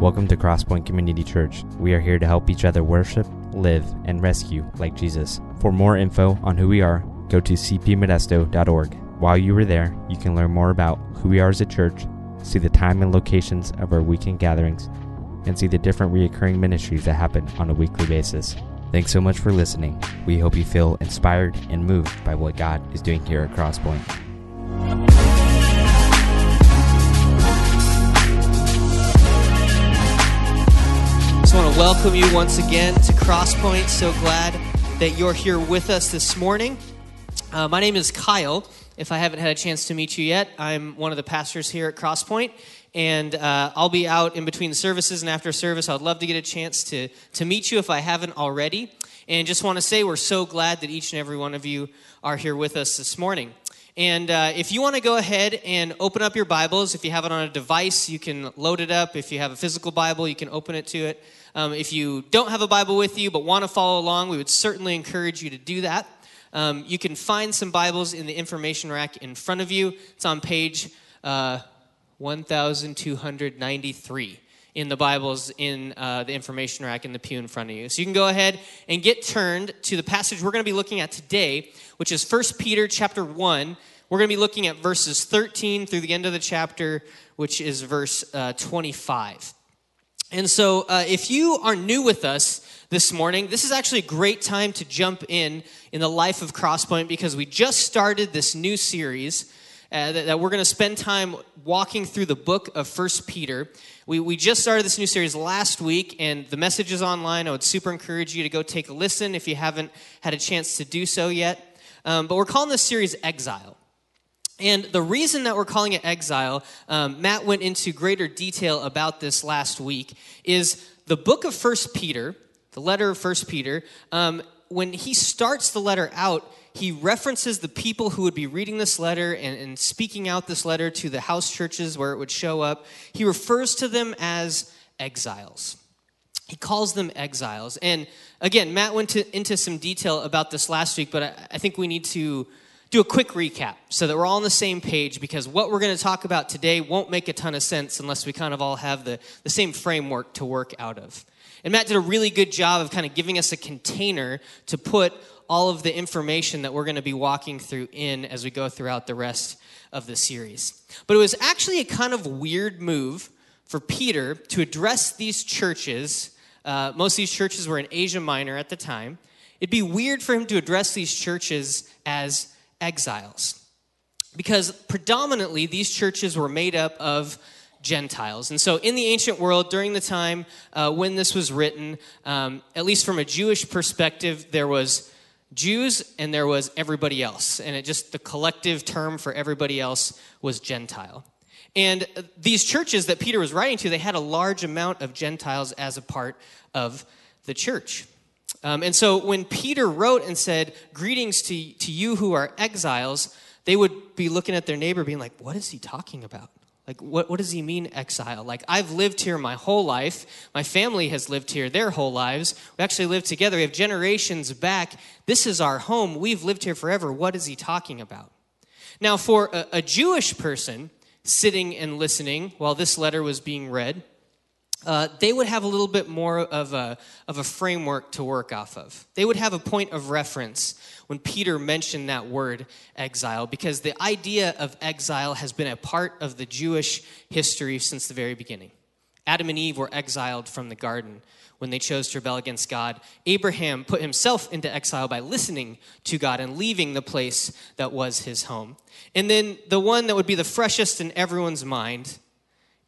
Welcome to Crosspoint Community Church. We are here to help each other worship, live, and rescue like Jesus. For more info on who we are, go to cpmodesto.org. While you are there, you can learn more about who we are as a church, see the time and locations of our weekend gatherings, and see the different reoccurring ministries that happen on a weekly basis. Thanks so much for listening. We hope you feel inspired and moved by what God is doing here at Crosspoint. Just want to welcome you once again to Crosspoint. So glad that you're here with us this morning. Uh, my name is Kyle. If I haven't had a chance to meet you yet, I'm one of the pastors here at Crosspoint, and uh, I'll be out in between services and after service. I'd love to get a chance to, to meet you if I haven't already. And just want to say we're so glad that each and every one of you are here with us this morning. And uh, if you want to go ahead and open up your Bibles, if you have it on a device, you can load it up. If you have a physical Bible, you can open it to it. Um, if you don't have a Bible with you but want to follow along, we would certainly encourage you to do that. Um, you can find some Bibles in the information rack in front of you. It's on page uh, 1293 in the Bibles in uh, the information rack in the pew in front of you. So you can go ahead and get turned to the passage we're going to be looking at today, which is 1 Peter chapter 1. We're going to be looking at verses 13 through the end of the chapter, which is verse uh, 25. And so, uh, if you are new with us this morning, this is actually a great time to jump in in the life of Crosspoint because we just started this new series uh, that, that, we're going to spend time walking through the book of First Peter. We, we just started this new series last week, and the message is online. I would super encourage you to go take a listen if you haven't had a chance to do so yet. Um, but we're calling this series Exile. And the reason that we're calling it exile, um, Matt went into greater detail about this last week, is the book of First Peter, the letter of First Peter. Um, when he starts the letter out, he references the people who would be reading this letter and, and speaking out this letter to the house churches where it would show up. He refers to them as exiles. He calls them exiles. And again, Matt went to, into some detail about this last week, but I, I think we need to do a quick recap so that we're all on the same page because what we're going to talk about today won't make a ton of sense unless we kind of all have the, the same framework to work out of. And Matt did a really good job of kind of giving us a container to put all of the information that we're going to be walking through in as we go throughout the rest of the series. But it was actually a kind of weird move for Peter to address these churches. Uh, most of these churches were in Asia Minor at the time. It'd be weird for him to address these churches as exiles. Because predominantly these churches were made up of Gentiles. And so, in the ancient world, during the time uh, when this was written, um, at least from a Jewish perspective, there was Jews and there was everybody else. And it just, the collective term for everybody else was Gentile. And these churches that Peter was writing to, they had a large amount of Gentiles as a part of the church. Um, and so when Peter wrote and said, Greetings to, to you who are exiles, they would be looking at their neighbor being like, What is he talking about? Like, what, what does he mean, exile? Like, I've lived here my whole life. My family has lived here their whole lives. We actually lived together. We have generations back. This is our home. We've lived here forever. What is he talking about? Now, for a, a Jewish person sitting and listening while this letter was being read, uh, they would have a little bit more of a, of a framework to work off of. They would have a point of reference when Peter mentioned that word exile, because the idea of exile has been a part of the Jewish history since the very beginning. Adam and Eve were exiled from the garden when they chose to rebel against God. Abraham put himself into exile by listening to God and leaving the place that was his home. And then the one that would be the freshest in everyone's mind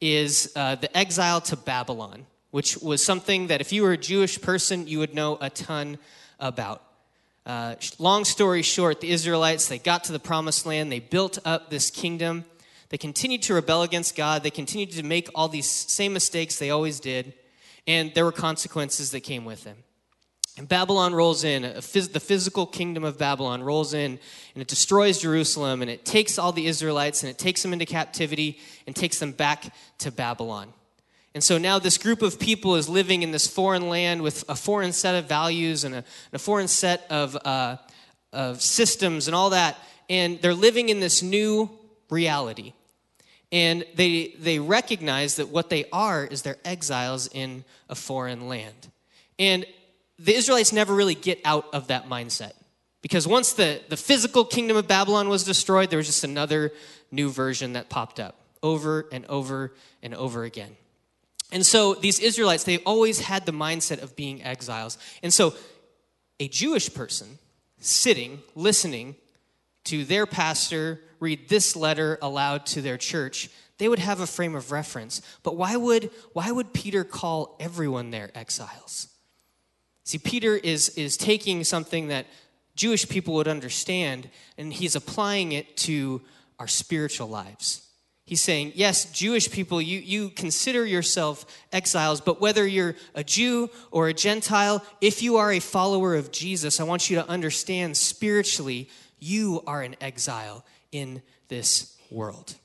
is uh, the exile to Babylon, which was something that if you were a Jewish person, you would know a ton about. Uh, long story short, the Israelites, they got to the promised land, they built up this kingdom. They continued to rebel against God. They continued to make all these same mistakes they always did. And there were consequences that came with them. And Babylon rolls in, phys- the physical kingdom of Babylon rolls in, and it destroys Jerusalem, and it takes all the Israelites, and it takes them into captivity, and takes them back to Babylon. And so now this group of people is living in this foreign land with a foreign set of values and a, and a foreign set of, uh, of systems and all that, and they're living in this new reality. And they, they recognize that what they are is they're exiles in a foreign land. And the Israelites never really get out of that mindset. Because once the, the physical kingdom of Babylon was destroyed, there was just another new version that popped up over and over and over again. And so these Israelites, they always had the mindset of being exiles. And so a Jewish person sitting, listening to their pastor read this letter aloud to their church, they would have a frame of reference. But why would, why would Peter call everyone there exiles? See, Peter is, is taking something that Jewish people would understand and he's applying it to our spiritual lives. He's saying, yes, Jewish people, you, you consider yourself exiles, but whether you're a Jew or a Gentile, if you are a follower of Jesus, I want you to understand spiritually, you are an exile in this world.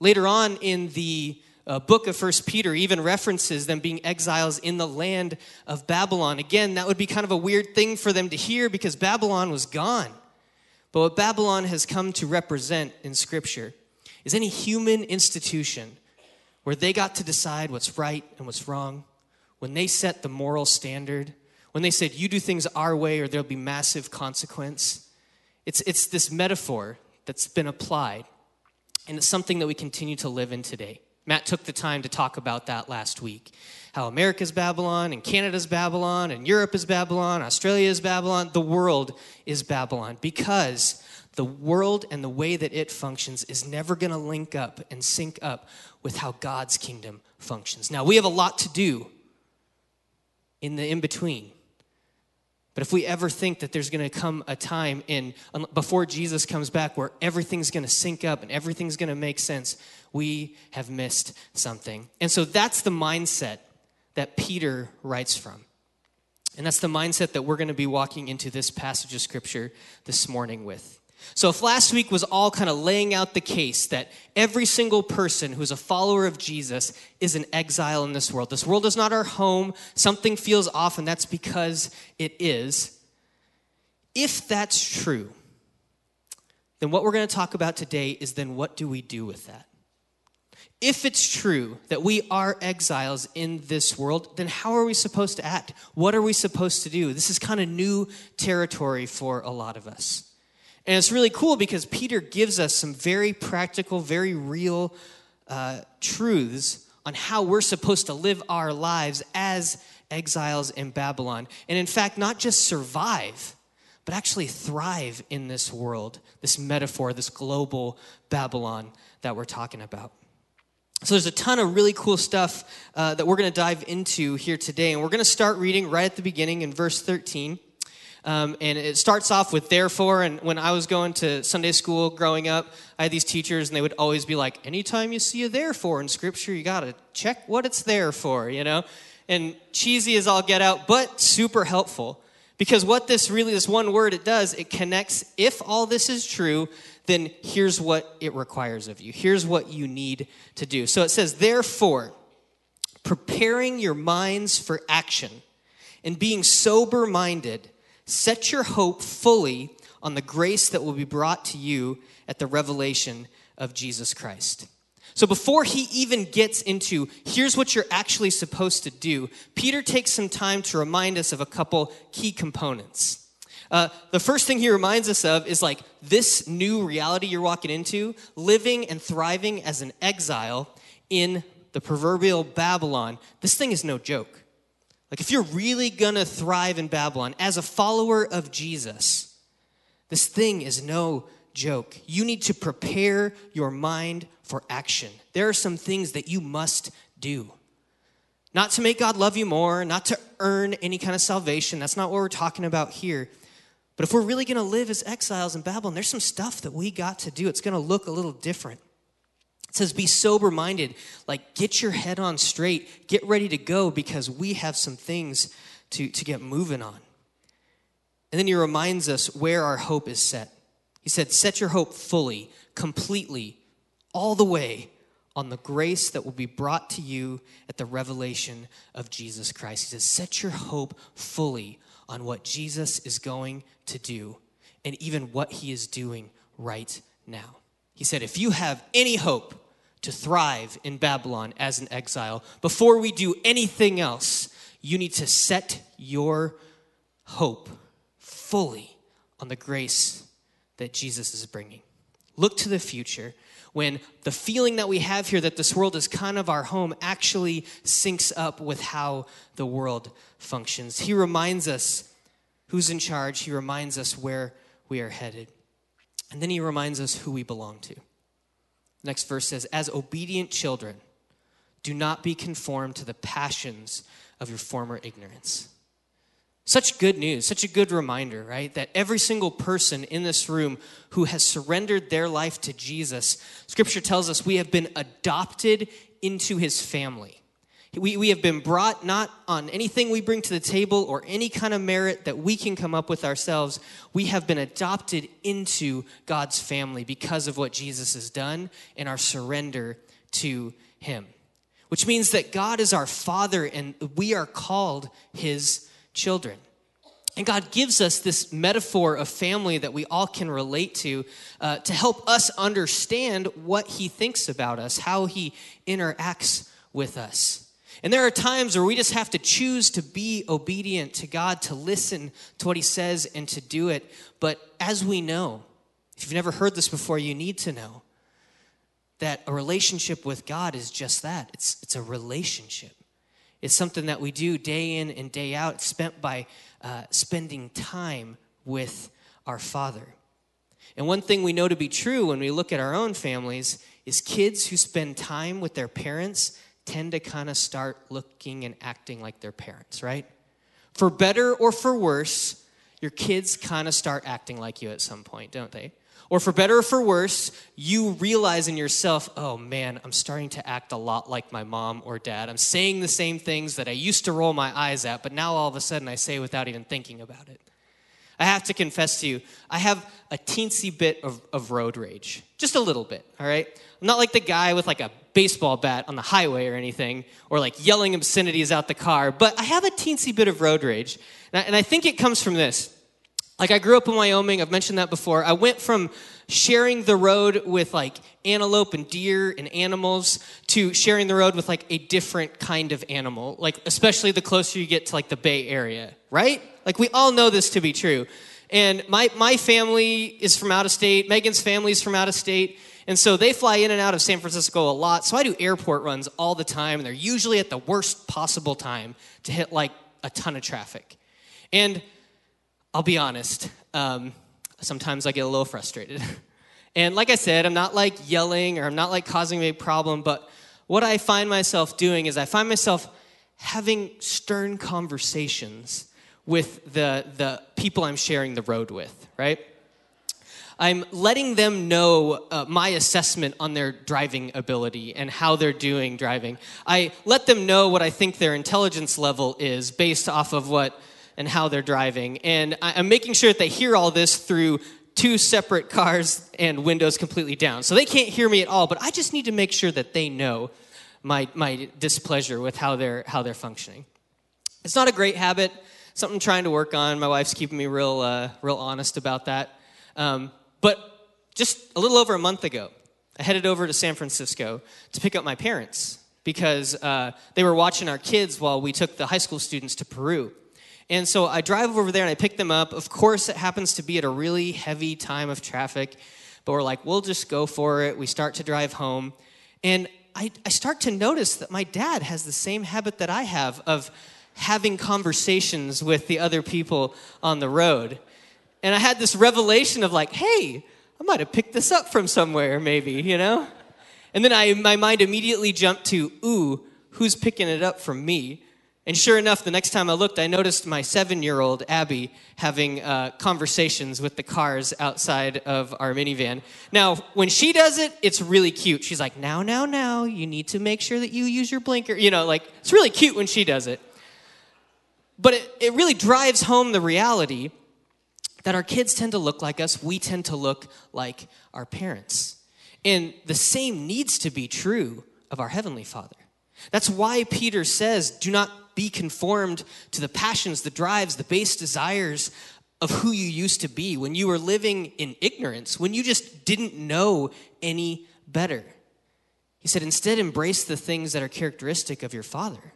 Later on in the uh, book of First Peter even references them being exiles in the land of Babylon. Again, that would be kind of a weird thing for them to hear because Babylon was gone. But what Babylon has come to represent in Scripture is any human institution where they got to decide what's right and what's wrong, when they set the moral standard, when they said, you do things our way or there'll be massive consequence. It's, it's this metaphor that's been applied, and it's something that we continue to live in today. Matt took the time to talk about that last week. How America's Babylon, and Canada's Babylon, and Europe is Babylon, Australia is Babylon, the world is Babylon. Because the world and the way that it functions is never going to link up and sync up with how God's kingdom functions. Now, we have a lot to do in the in between. But if we ever think that there's going to come a time in before Jesus comes back where everything's going to sync up and everything's going to make sense, we have missed something. And so that's the mindset that Peter writes from. And that's the mindset that we're going to be walking into this passage of scripture this morning with. So, if last week was all kind of laying out the case that every single person who's a follower of Jesus is an exile in this world, this world is not our home, something feels off, and that's because it is. If that's true, then what we're going to talk about today is then what do we do with that? If it's true that we are exiles in this world, then how are we supposed to act? What are we supposed to do? This is kind of new territory for a lot of us. And it's really cool because Peter gives us some very practical, very real uh, truths on how we're supposed to live our lives as exiles in Babylon. And in fact, not just survive, but actually thrive in this world, this metaphor, this global Babylon that we're talking about. So there's a ton of really cool stuff uh, that we're going to dive into here today. And we're going to start reading right at the beginning in verse 13. Um, and it starts off with therefore. And when I was going to Sunday school growing up, I had these teachers, and they would always be like, anytime you see a therefore in Scripture, you got to check what it's there for, you know? And cheesy as all get out, but super helpful. Because what this really, this one word it does, it connects, if all this is true, then here's what it requires of you. Here's what you need to do. So it says, therefore, preparing your minds for action and being sober minded, Set your hope fully on the grace that will be brought to you at the revelation of Jesus Christ. So before he even gets into here's what you're actually supposed to do, Peter takes some time to remind us of a couple key components. Uh, the first thing he reminds us of is like this new reality you're walking into, living and thriving as an exile in the proverbial Babylon. This thing is no joke. Like, if you're really gonna thrive in Babylon as a follower of Jesus, this thing is no joke. You need to prepare your mind for action. There are some things that you must do. Not to make God love you more, not to earn any kind of salvation. That's not what we're talking about here. But if we're really going to live as exiles in Babylon, there's some stuff that we got to do. It's going to look a little different. It says, be sober minded. Like, get your head on straight. Get ready to go because we have some things to, to get moving on. And then he reminds us where our hope is set. He said, Set your hope fully, completely, all the way on the grace that will be brought to you at the revelation of Jesus Christ. He says, Set your hope fully on what Jesus is going to do and even what he is doing right now. He said, If you have any hope, to thrive in Babylon as an exile, before we do anything else, you need to set your hope fully on the grace that Jesus is bringing. Look to the future when the feeling that we have here that this world is kind of our home actually syncs up with how the world functions. He reminds us who's in charge, he reminds us where we are headed. And then he reminds us who we belong to. Next verse says, As obedient children, do not be conformed to the passions of your former ignorance. Such good news, such a good reminder, right? That every single person in this room who has surrendered their life to Jesus, scripture tells us we have been adopted into his family. We, we have been brought not on anything we bring to the table or any kind of merit that we can come up with ourselves. We have been adopted into God's family because of what Jesus has done and our surrender to him. Which means that God is our Father and we are called his children. And God gives us this metaphor of family that we all can relate to uh, to help us understand what He thinks about us, how He interacts with us. And there are times where we just have to choose to be obedient to God, to listen to what He says, and to do it. But as we know, if you've never heard this before, you need to know that a relationship with God is just that it's, it's a relationship. It's something that we do day in and day out, spent by uh, spending time with our Father. And one thing we know to be true when we look at our own families is kids who spend time with their parents tend to kind of start looking and acting like their parents, right? For better or for worse, your kids kind of start acting like you at some point, don't they? Or for better or for worse, you realize in yourself, oh man, I'm starting to act a lot like my mom or dad. I'm saying the same things that I used to roll my eyes at, but now all of a sudden I say without even thinking about it. I have to confess to you, I have a teensy bit of, of road rage. Just a little bit, all right? I'm not like the guy with like a baseball bat on the highway or anything, or like yelling obscenities out the car, but I have a teensy bit of road rage. And I, and I think it comes from this. Like I grew up in Wyoming, I've mentioned that before. I went from sharing the road with like antelope and deer and animals to sharing the road with like a different kind of animal, like especially the closer you get to like the Bay Area, right? Like we all know this to be true. And my, my family is from out of state, Megan's family is from out of state. And so they fly in and out of San Francisco a lot. So I do airport runs all the time, and they're usually at the worst possible time to hit like a ton of traffic. And I'll be honest, um, sometimes I get a little frustrated. and like I said, I'm not like yelling or I'm not like causing a problem, but what I find myself doing is I find myself having stern conversations with the, the people I'm sharing the road with, right? I'm letting them know uh, my assessment on their driving ability and how they're doing driving. I let them know what I think their intelligence level is based off of what and how they're driving. And I'm making sure that they hear all this through two separate cars and windows completely down. So they can't hear me at all, but I just need to make sure that they know my, my displeasure with how they're, how they're functioning. It's not a great habit, something I'm trying to work on. My wife's keeping me real, uh, real honest about that. Um, but just a little over a month ago, I headed over to San Francisco to pick up my parents because uh, they were watching our kids while we took the high school students to Peru. And so I drive over there and I pick them up. Of course, it happens to be at a really heavy time of traffic, but we're like, we'll just go for it. We start to drive home. And I, I start to notice that my dad has the same habit that I have of having conversations with the other people on the road. And I had this revelation of like, hey, I might have picked this up from somewhere, maybe, you know? And then I, my mind immediately jumped to, ooh, who's picking it up from me? And sure enough, the next time I looked, I noticed my seven year old Abby having uh, conversations with the cars outside of our minivan. Now, when she does it, it's really cute. She's like, now, now, now, you need to make sure that you use your blinker. You know, like, it's really cute when she does it. But it, it really drives home the reality that our kids tend to look like us, we tend to look like our parents. And the same needs to be true of our Heavenly Father. That's why Peter says, do not be conformed to the passions, the drives, the base desires of who you used to be when you were living in ignorance, when you just didn't know any better. He said, instead, embrace the things that are characteristic of your father,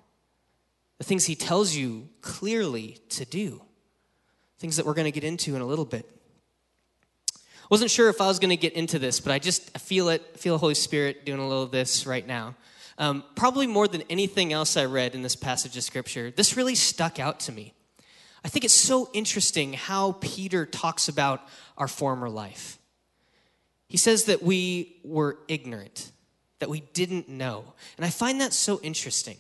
the things he tells you clearly to do, things that we're going to get into in a little bit. Wasn't sure if I was going to get into this, but I just I feel it. I feel the Holy Spirit doing a little of this right now. Um, probably more than anything else I read in this passage of Scripture, this really stuck out to me. I think it's so interesting how Peter talks about our former life. He says that we were ignorant, that we didn't know. And I find that so interesting.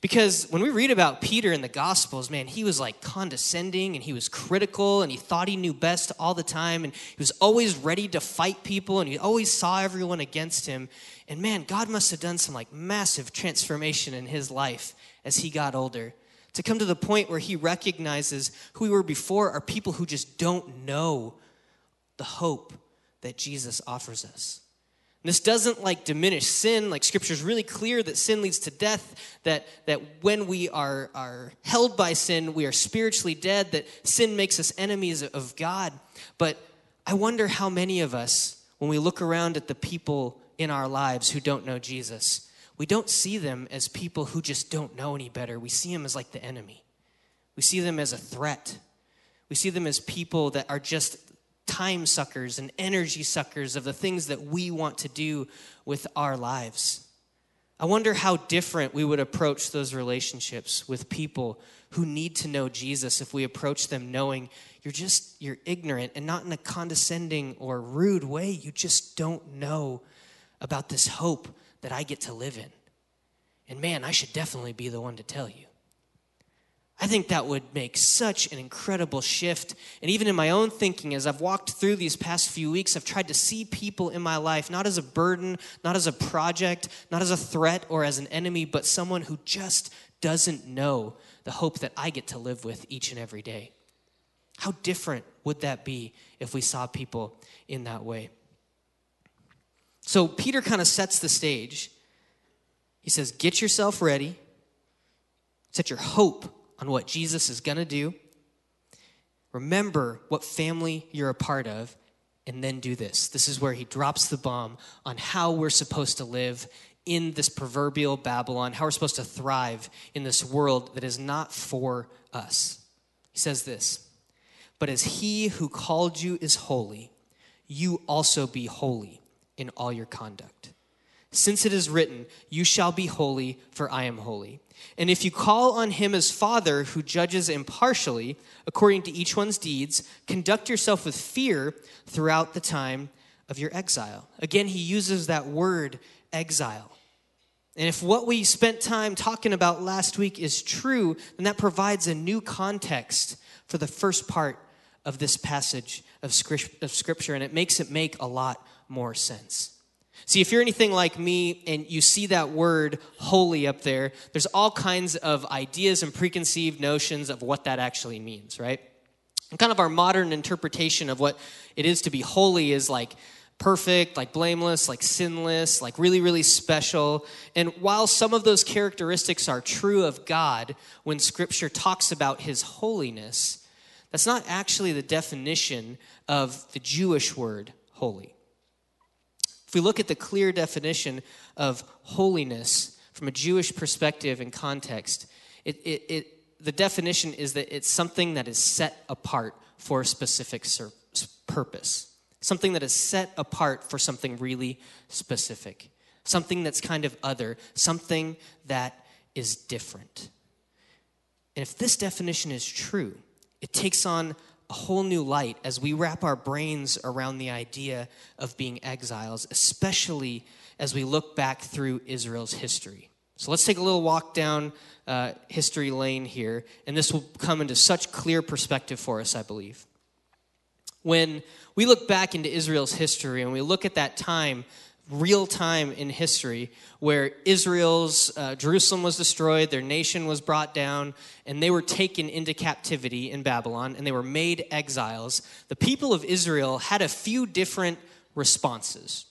Because when we read about Peter in the Gospels, man, he was like condescending and he was critical and he thought he knew best all the time and he was always ready to fight people and he always saw everyone against him. And man, God must have done some like massive transformation in his life as he got older to come to the point where he recognizes who we were before are people who just don't know the hope that Jesus offers us. And this doesn't like diminish sin. Like scripture is really clear that sin leads to death, that, that when we are, are held by sin, we are spiritually dead, that sin makes us enemies of God. But I wonder how many of us, when we look around at the people in our lives who don't know Jesus, we don't see them as people who just don't know any better. We see them as like the enemy. We see them as a threat. We see them as people that are just time suckers and energy suckers of the things that we want to do with our lives. I wonder how different we would approach those relationships with people who need to know Jesus if we approach them knowing you're just you're ignorant and not in a condescending or rude way. You just don't know about this hope that I get to live in. And man, I should definitely be the one to tell you. I think that would make such an incredible shift. And even in my own thinking, as I've walked through these past few weeks, I've tried to see people in my life not as a burden, not as a project, not as a threat or as an enemy, but someone who just doesn't know the hope that I get to live with each and every day. How different would that be if we saw people in that way? So Peter kind of sets the stage. He says, Get yourself ready, set your hope on what Jesus is going to do. Remember what family you're a part of, and then do this. This is where he drops the bomb on how we're supposed to live in this proverbial Babylon, how we're supposed to thrive in this world that is not for us. He says this But as he who called you is holy, you also be holy in all your conduct. Since it is written, You shall be holy, for I am holy. And if you call on him as Father who judges impartially according to each one's deeds, conduct yourself with fear throughout the time of your exile. Again, he uses that word exile. And if what we spent time talking about last week is true, then that provides a new context for the first part of this passage of Scripture, and it makes it make a lot more sense. See, if you're anything like me and you see that word holy up there, there's all kinds of ideas and preconceived notions of what that actually means, right? And kind of our modern interpretation of what it is to be holy is like perfect, like blameless, like sinless, like really, really special. And while some of those characteristics are true of God when scripture talks about his holiness, that's not actually the definition of the Jewish word holy. If we look at the clear definition of holiness from a Jewish perspective and context, it, it, it, the definition is that it's something that is set apart for a specific purpose, something that is set apart for something really specific, something that's kind of other, something that is different. And if this definition is true, it takes on a whole new light as we wrap our brains around the idea of being exiles, especially as we look back through Israel's history. So let's take a little walk down uh, history lane here, and this will come into such clear perspective for us, I believe. When we look back into Israel's history and we look at that time real time in history where Israel's uh, Jerusalem was destroyed, their nation was brought down, and they were taken into captivity in Babylon and they were made exiles. The people of Israel had a few different responses.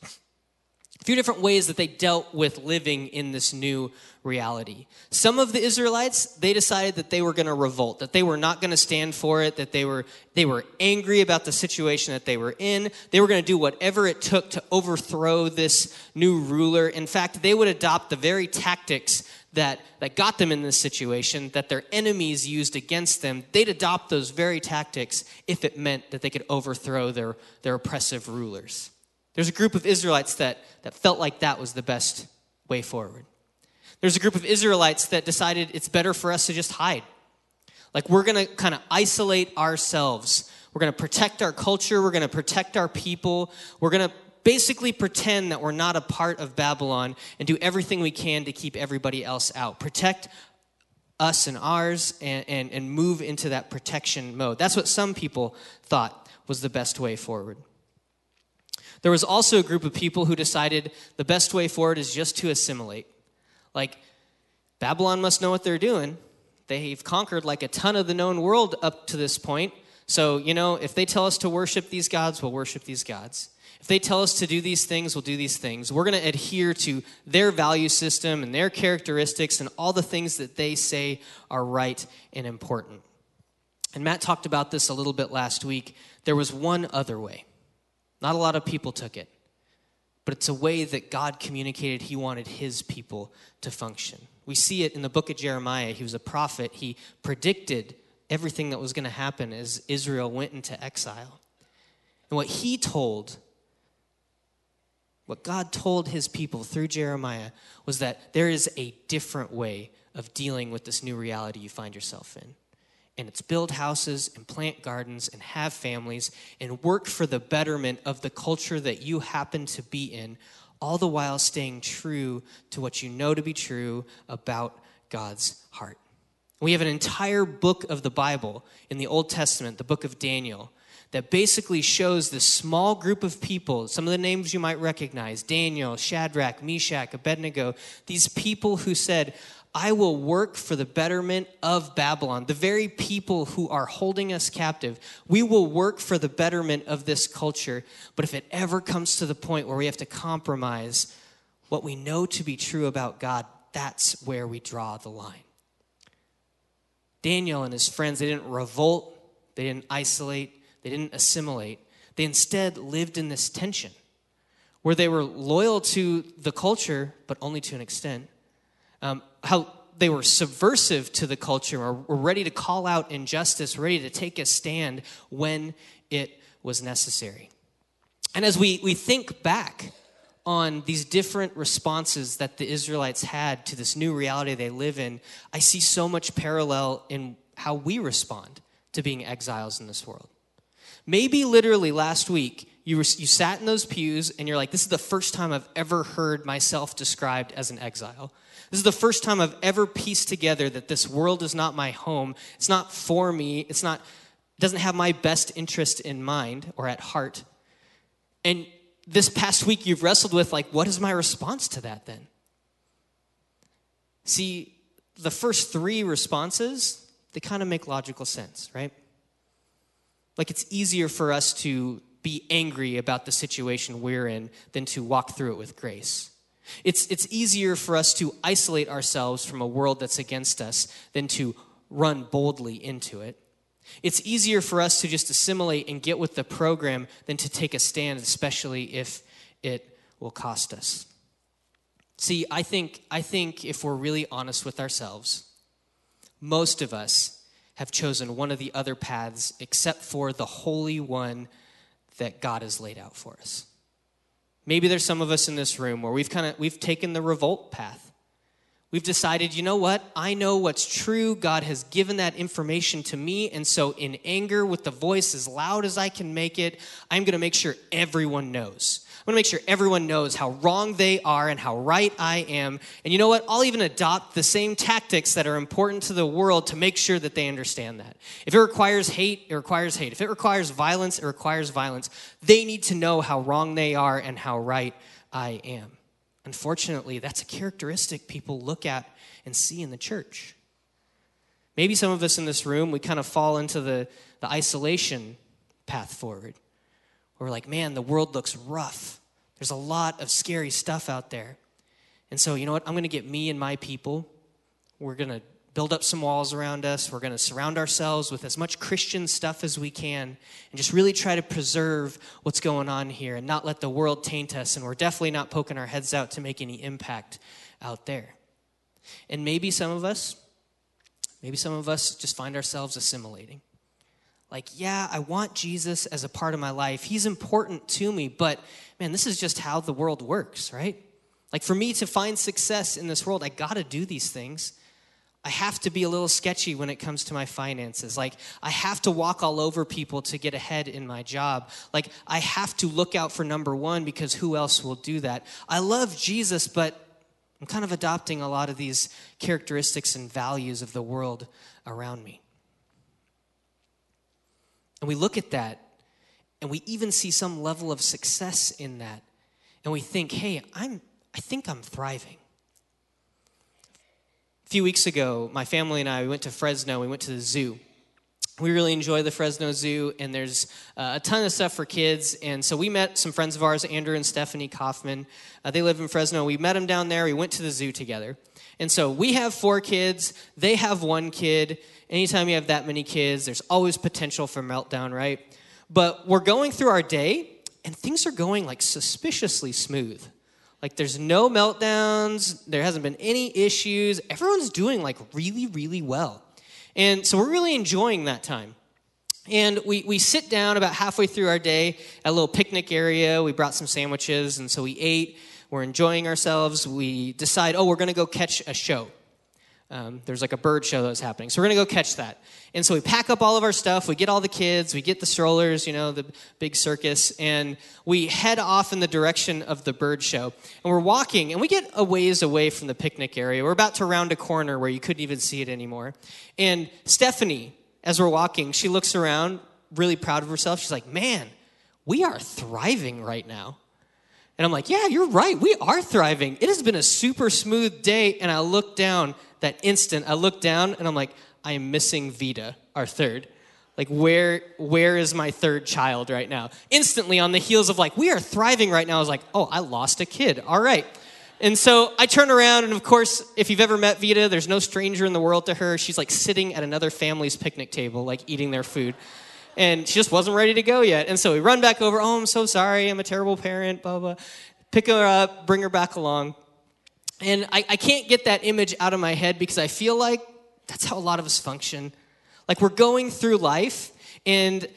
A few different ways that they dealt with living in this new reality. Some of the Israelites, they decided that they were going to revolt, that they were not going to stand for it, that they were they were angry about the situation that they were in. They were going to do whatever it took to overthrow this new ruler. In fact, they would adopt the very tactics that, that got them in this situation, that their enemies used against them, they'd adopt those very tactics if it meant that they could overthrow their, their oppressive rulers. There's a group of Israelites that, that felt like that was the best way forward. There's a group of Israelites that decided it's better for us to just hide. Like, we're going to kind of isolate ourselves. We're going to protect our culture. We're going to protect our people. We're going to basically pretend that we're not a part of Babylon and do everything we can to keep everybody else out. Protect us and ours and, and, and move into that protection mode. That's what some people thought was the best way forward. There was also a group of people who decided the best way forward is just to assimilate. Like, Babylon must know what they're doing. They've conquered like a ton of the known world up to this point. So, you know, if they tell us to worship these gods, we'll worship these gods. If they tell us to do these things, we'll do these things. We're going to adhere to their value system and their characteristics and all the things that they say are right and important. And Matt talked about this a little bit last week. There was one other way. Not a lot of people took it, but it's a way that God communicated He wanted His people to function. We see it in the book of Jeremiah. He was a prophet, he predicted everything that was going to happen as Israel went into exile. And what he told, what God told his people through Jeremiah, was that there is a different way of dealing with this new reality you find yourself in and it's build houses and plant gardens and have families and work for the betterment of the culture that you happen to be in, all the while staying true to what you know to be true about God's heart. We have an entire book of the Bible in the Old Testament, the book of Daniel, that basically shows this small group of people, some of the names you might recognize Daniel, Shadrach, Meshach, Abednego, these people who said, I will work for the betterment of Babylon, the very people who are holding us captive. We will work for the betterment of this culture. But if it ever comes to the point where we have to compromise what we know to be true about God, that's where we draw the line. Daniel and his friends, they didn't revolt, they didn't isolate, they didn't assimilate. They instead lived in this tension where they were loyal to the culture, but only to an extent um, how they were subversive to the culture or were ready to call out injustice, ready to take a stand when it was necessary. And as we, we think back on these different responses that the Israelites had to this new reality they live in, I see so much parallel in how we respond to being exiles in this world. Maybe literally last week, you, were, you sat in those pews and you're like, this is the first time I've ever heard myself described as an exile. This is the first time I've ever pieced together that this world is not my home. It's not for me. It's not, it doesn't have my best interest in mind or at heart. And this past week, you've wrestled with, like, what is my response to that then? See, the first three responses, they kind of make logical sense, right? Like, it's easier for us to be angry about the situation we're in than to walk through it with grace. It's, it's easier for us to isolate ourselves from a world that's against us than to run boldly into it. It's easier for us to just assimilate and get with the program than to take a stand, especially if it will cost us. See, I think, I think if we're really honest with ourselves, most of us have chosen one of the other paths except for the holy one that God has laid out for us. Maybe there's some of us in this room where we've kind of we've taken the revolt path. We've decided, you know what? I know what's true. God has given that information to me. And so, in anger, with the voice as loud as I can make it, I'm going to make sure everyone knows. Going to make sure everyone knows how wrong they are and how right I am. And you know what? I'll even adopt the same tactics that are important to the world to make sure that they understand that. If it requires hate, it requires hate. If it requires violence, it requires violence. They need to know how wrong they are and how right I am. Unfortunately, that's a characteristic people look at and see in the church. Maybe some of us in this room, we kind of fall into the, the isolation path forward. We're like, man, the world looks rough. There's a lot of scary stuff out there. And so, you know what? I'm going to get me and my people. We're going to build up some walls around us. We're going to surround ourselves with as much Christian stuff as we can and just really try to preserve what's going on here and not let the world taint us. And we're definitely not poking our heads out to make any impact out there. And maybe some of us, maybe some of us just find ourselves assimilating. Like, yeah, I want Jesus as a part of my life. He's important to me, but man, this is just how the world works, right? Like, for me to find success in this world, I gotta do these things. I have to be a little sketchy when it comes to my finances. Like, I have to walk all over people to get ahead in my job. Like, I have to look out for number one because who else will do that? I love Jesus, but I'm kind of adopting a lot of these characteristics and values of the world around me. And we look at that and we even see some level of success in that. And we think, hey, I'm, I think I'm thriving. A few weeks ago, my family and I we went to Fresno, we went to the zoo. We really enjoy the Fresno Zoo, and there's uh, a ton of stuff for kids. And so we met some friends of ours, Andrew and Stephanie Kaufman. Uh, they live in Fresno. We met them down there. We went to the zoo together. And so we have four kids, they have one kid. Anytime you have that many kids, there's always potential for meltdown, right? But we're going through our day, and things are going like suspiciously smooth. Like there's no meltdowns, there hasn't been any issues. Everyone's doing like really, really well. And so we're really enjoying that time. And we, we sit down about halfway through our day at a little picnic area. We brought some sandwiches, and so we ate. We're enjoying ourselves. We decide, oh, we're going to go catch a show. Um, there's like a bird show that's happening. So we're going to go catch that. And so we pack up all of our stuff. We get all the kids. We get the strollers, you know, the big circus. And we head off in the direction of the bird show. And we're walking, and we get a ways away from the picnic area. We're about to round a corner where you couldn't even see it anymore. And Stephanie, as we're walking, she looks around, really proud of herself. She's like, man, we are thriving right now. And I'm like, yeah, you're right. We are thriving. It has been a super smooth day. And I look down that instant, I look down and I'm like, I am missing Vita, our third. Like, where, where is my third child right now? Instantly, on the heels of like, we are thriving right now, I was like, oh, I lost a kid. All right. And so I turn around, and of course, if you've ever met Vita, there's no stranger in the world to her. She's like sitting at another family's picnic table, like eating their food. And she just wasn't ready to go yet. And so we run back over, oh, I'm so sorry, I'm a terrible parent, blah, blah. Pick her up, bring her back along. And I, I can't get that image out of my head because I feel like that's how a lot of us function. Like we're going through life, and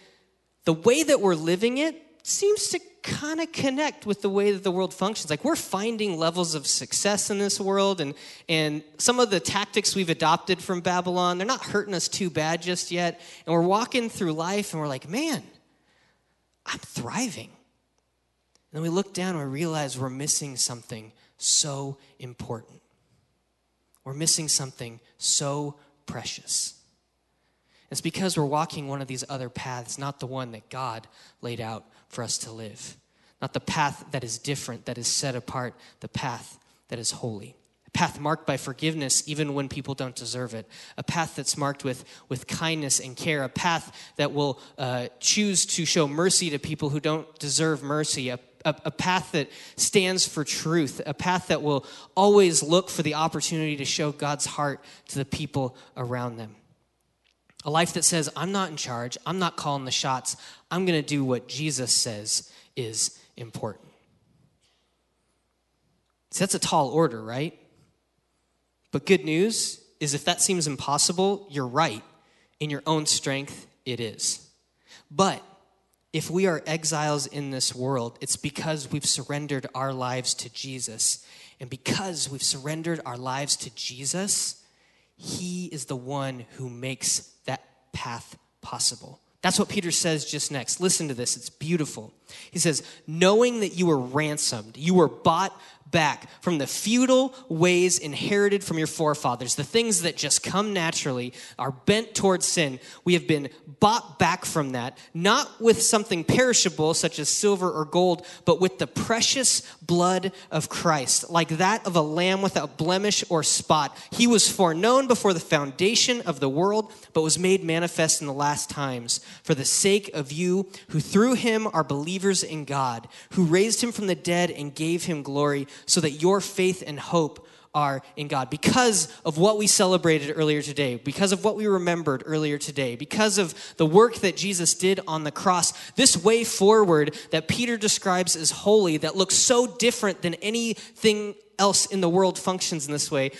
the way that we're living it seems to kind of connect with the way that the world functions. Like we're finding levels of success in this world, and, and some of the tactics we've adopted from Babylon, they're not hurting us too bad just yet. And we're walking through life, and we're like, man, I'm thriving. And then we look down and we realize we're missing something so important. We're missing something so precious. It's because we're walking one of these other paths, not the one that God laid out for us to live. Not the path that is different, that is set apart, the path that is holy. A path marked by forgiveness even when people don't deserve it. A path that's marked with, with kindness and care. A path that will uh, choose to show mercy to people who don't deserve mercy. A a, a, path that stands for truth, a path that will always look for the opportunity to show God's heart to the people around them. A life that says, I'm not in charge, I'm not calling the shots, I'm going to do what Jesus says is important. See, that's a tall order, right? But good news is if that seems impossible, you're right. In your own strength, it is. But if we are exiles in this world, it's because we've surrendered our lives to Jesus. And because we've surrendered our lives to Jesus, He is the one who makes path possible. That's what Peter says just next. Listen to this, it's beautiful. He says, Knowing that you were ransomed, you were bought back from the futile ways inherited from your forefathers, the things that just come naturally, are bent towards sin. We have been bought back from that, not with something perishable such as silver or gold, but with the precious blood of Christ, like that of a lamb without blemish or spot. He was foreknown before the foundation of the world, but was made manifest in the last times for the sake of you who through him are believers in God, who raised him from the dead and gave him glory, so that your faith and hope are in God. Because of what we celebrated earlier today, because of what we remembered earlier today, because of the work that Jesus did on the cross, this way forward that Peter describes as holy, that looks so different than anything else in the world functions in this way,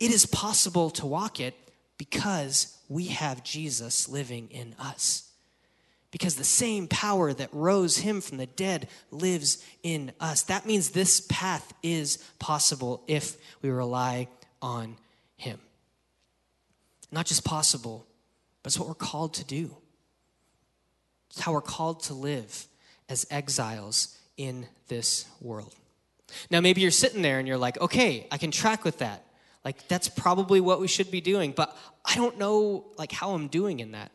it is possible to walk it because we have Jesus living in us because the same power that rose him from the dead lives in us. That means this path is possible if we rely on him. Not just possible, but it's what we're called to do. It's how we're called to live as exiles in this world. Now, maybe you're sitting there and you're like, okay, I can track with that. Like, that's probably what we should be doing, but I don't know, like, how I'm doing in that.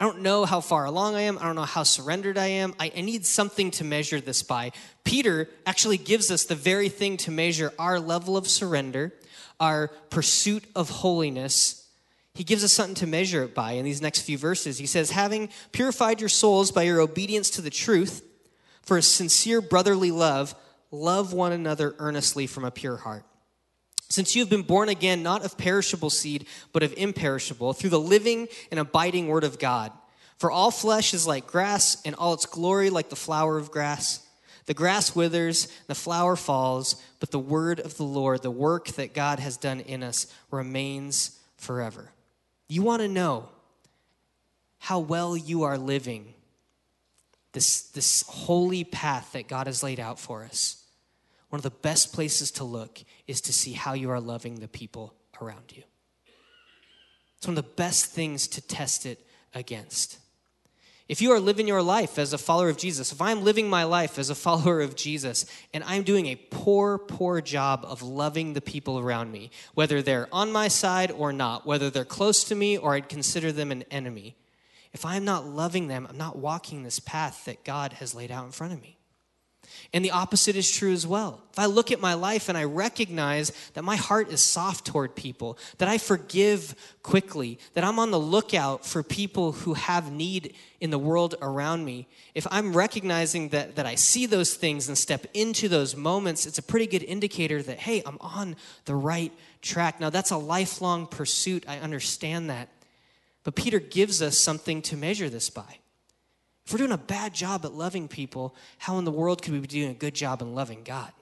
I don't know how far along I am. I don't know how surrendered I am. I, I, need something to measure this by. Peter actually gives us the very thing to measure our level of surrender, our pursuit of holiness. He gives us something to measure it by in these next few verses. He says, Having purified your souls by your obedience to the truth, for a sincere brotherly love, love one another earnestly from a pure heart. Since you have been born again, not of perishable seed, but of imperishable, through the living and abiding word of God. For all flesh is like grass, and all its glory like the flower of grass. The grass withers, the flower falls, but the word of the Lord, the work that God has done in us, remains forever. You want to know how well you are living this, this holy path that God has laid out for us one of the best places to look is to see how you are loving the people around you. It's one of the best things to test it against. If you are living your life as a follower of Jesus, if I'm living my life as a follower of Jesus, and I'm doing a poor, poor job of loving the people around me, whether they're on my side or not, whether they're close to me or I'd consider them an enemy, if I'm not loving them, I'm not walking this path that God has laid out in front of me. And the opposite is true as well. If I look at my life and I recognize that my heart is soft toward people, that I forgive quickly, that I'm on the lookout for people who have need in the world around me, if I'm recognizing that, that I see those things and step into those moments, it's a pretty good indicator that, hey, I'm on the right track. Now, that's a lifelong pursuit. I understand that. But Peter gives us something to measure this by. If we're doing a bad job at loving people, how in the world could we be doing a good job in loving God?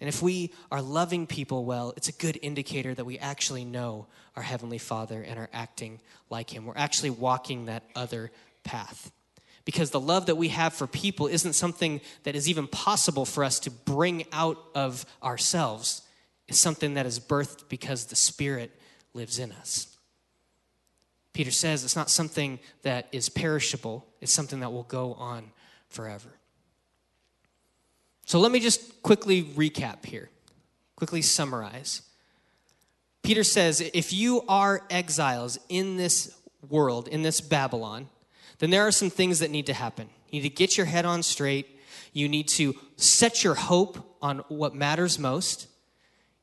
And if we are loving people well, it's a good indicator that we actually know our Heavenly Father and are acting like Him. We're actually walking that other path. Because the love that we have for people isn't something that is even possible for us to bring out of ourselves, it's something that is birthed because the Spirit lives in us. Peter says it's not something that is perishable, it's something that will go on forever. So let me just quickly recap here, quickly summarize. Peter says if you are exiles in this world, in this Babylon, then there are some things that need to happen. You need to get your head on straight. You need to set your hope on what matters most.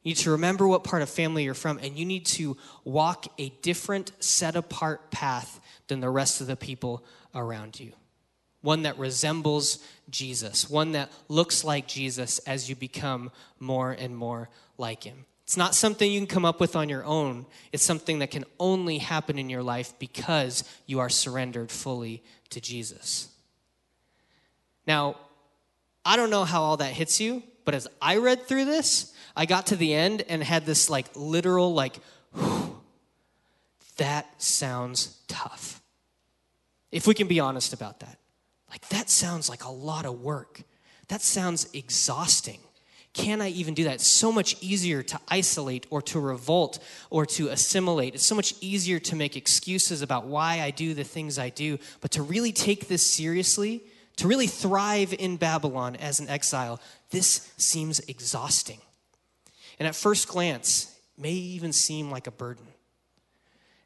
You need to remember what part of family you're from, and you need to walk a different, set apart path than the rest of the people around you. One that resembles Jesus, one that looks like Jesus as you become more and more like him. It's not something you can come up with on your own. It's something that can only happen in your life because you are surrendered fully to Jesus. Now, I don't know how all that hits you, but as I read through this, I got to the end and had this like literal, like, that sounds tough. If we can be honest about that. Like, that sounds like a lot of work. That sounds exhausting. Can I even do that? It's so much easier to isolate or to revolt or to assimilate. It's so much easier to make excuses about why I do the things I do. But to really take this seriously, To really thrive in Babylon as an exile, this seems exhausting. And at first glance, may even seem like a burden.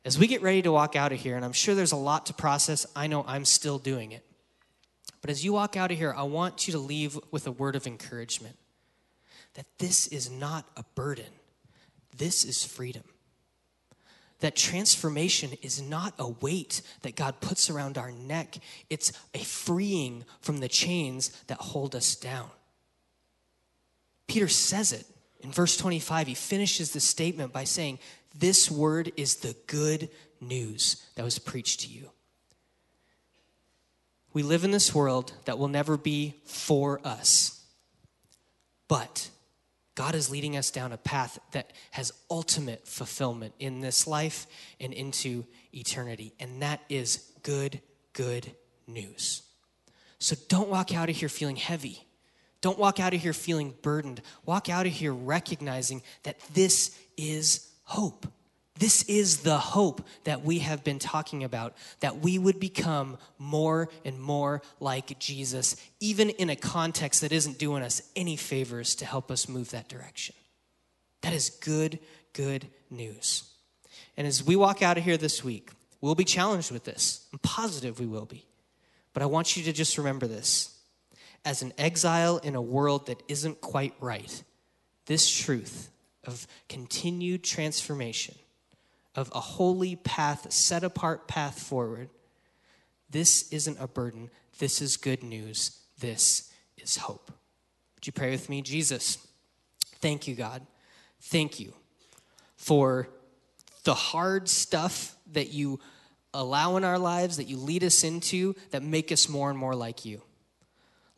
As we get ready to walk out of here, and I'm sure there's a lot to process, I know I'm still doing it. But as you walk out of here, I want you to leave with a word of encouragement that this is not a burden, this is freedom. That transformation is not a weight that God puts around our neck, it's a freeing from the chains that hold us down. Peter says it in verse 25. He finishes the statement by saying, This word is the good news that was preached to you. We live in this world that will never be for us. But God is leading us down a path that has ultimate fulfillment in this life and into eternity. And that is good, good news. So don't walk out of here feeling heavy. Don't walk out of here feeling burdened. Walk out of here recognizing that this is hope. This is the hope that we have been talking about, that we would become more and more like Jesus, even in a context that isn't doing us any favors to help us move that direction. That is good, good news. And as we walk out of here this week, we'll be challenged with this. I'm positive we will be. But I want you to just remember this. As an exile in a world that isn't quite right, this truth of continued transformation of a holy path, set apart path forward. This isn't a burden. This is good news. This is hope. Would you pray with me? Jesus, thank you, God. Thank you for the hard stuff that you allow in our lives, that you lead us into, that make us more and more like you.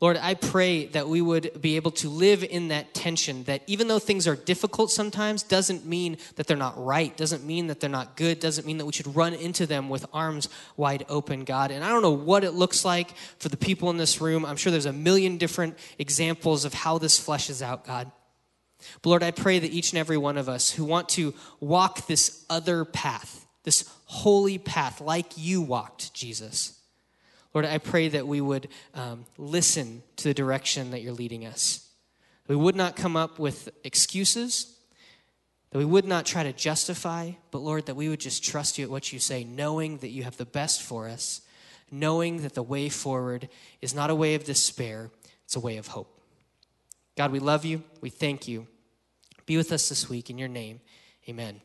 Lord, I pray that we would be able to live in that tension that even though things are difficult sometimes, doesn't mean that they're not right, doesn't mean that they're not good, doesn't mean that we should run into them with arms wide open, God. And I don't know what it looks like for the people in this room. I'm sure there's a million different examples of how this fleshes out, God. But Lord, I pray that each and every one of us who want to walk this other path, this holy path like you walked, Jesus, Lord, I pray that we would um, listen to the direction that you're leading us. We would not come up with excuses, that we would not try to justify, but Lord, that we would just trust you at what you say, knowing that you have the best for us, knowing that the way forward is not a way of despair, it's a way of hope. God, we love you. We thank you. Be with us this week in your name. Amen.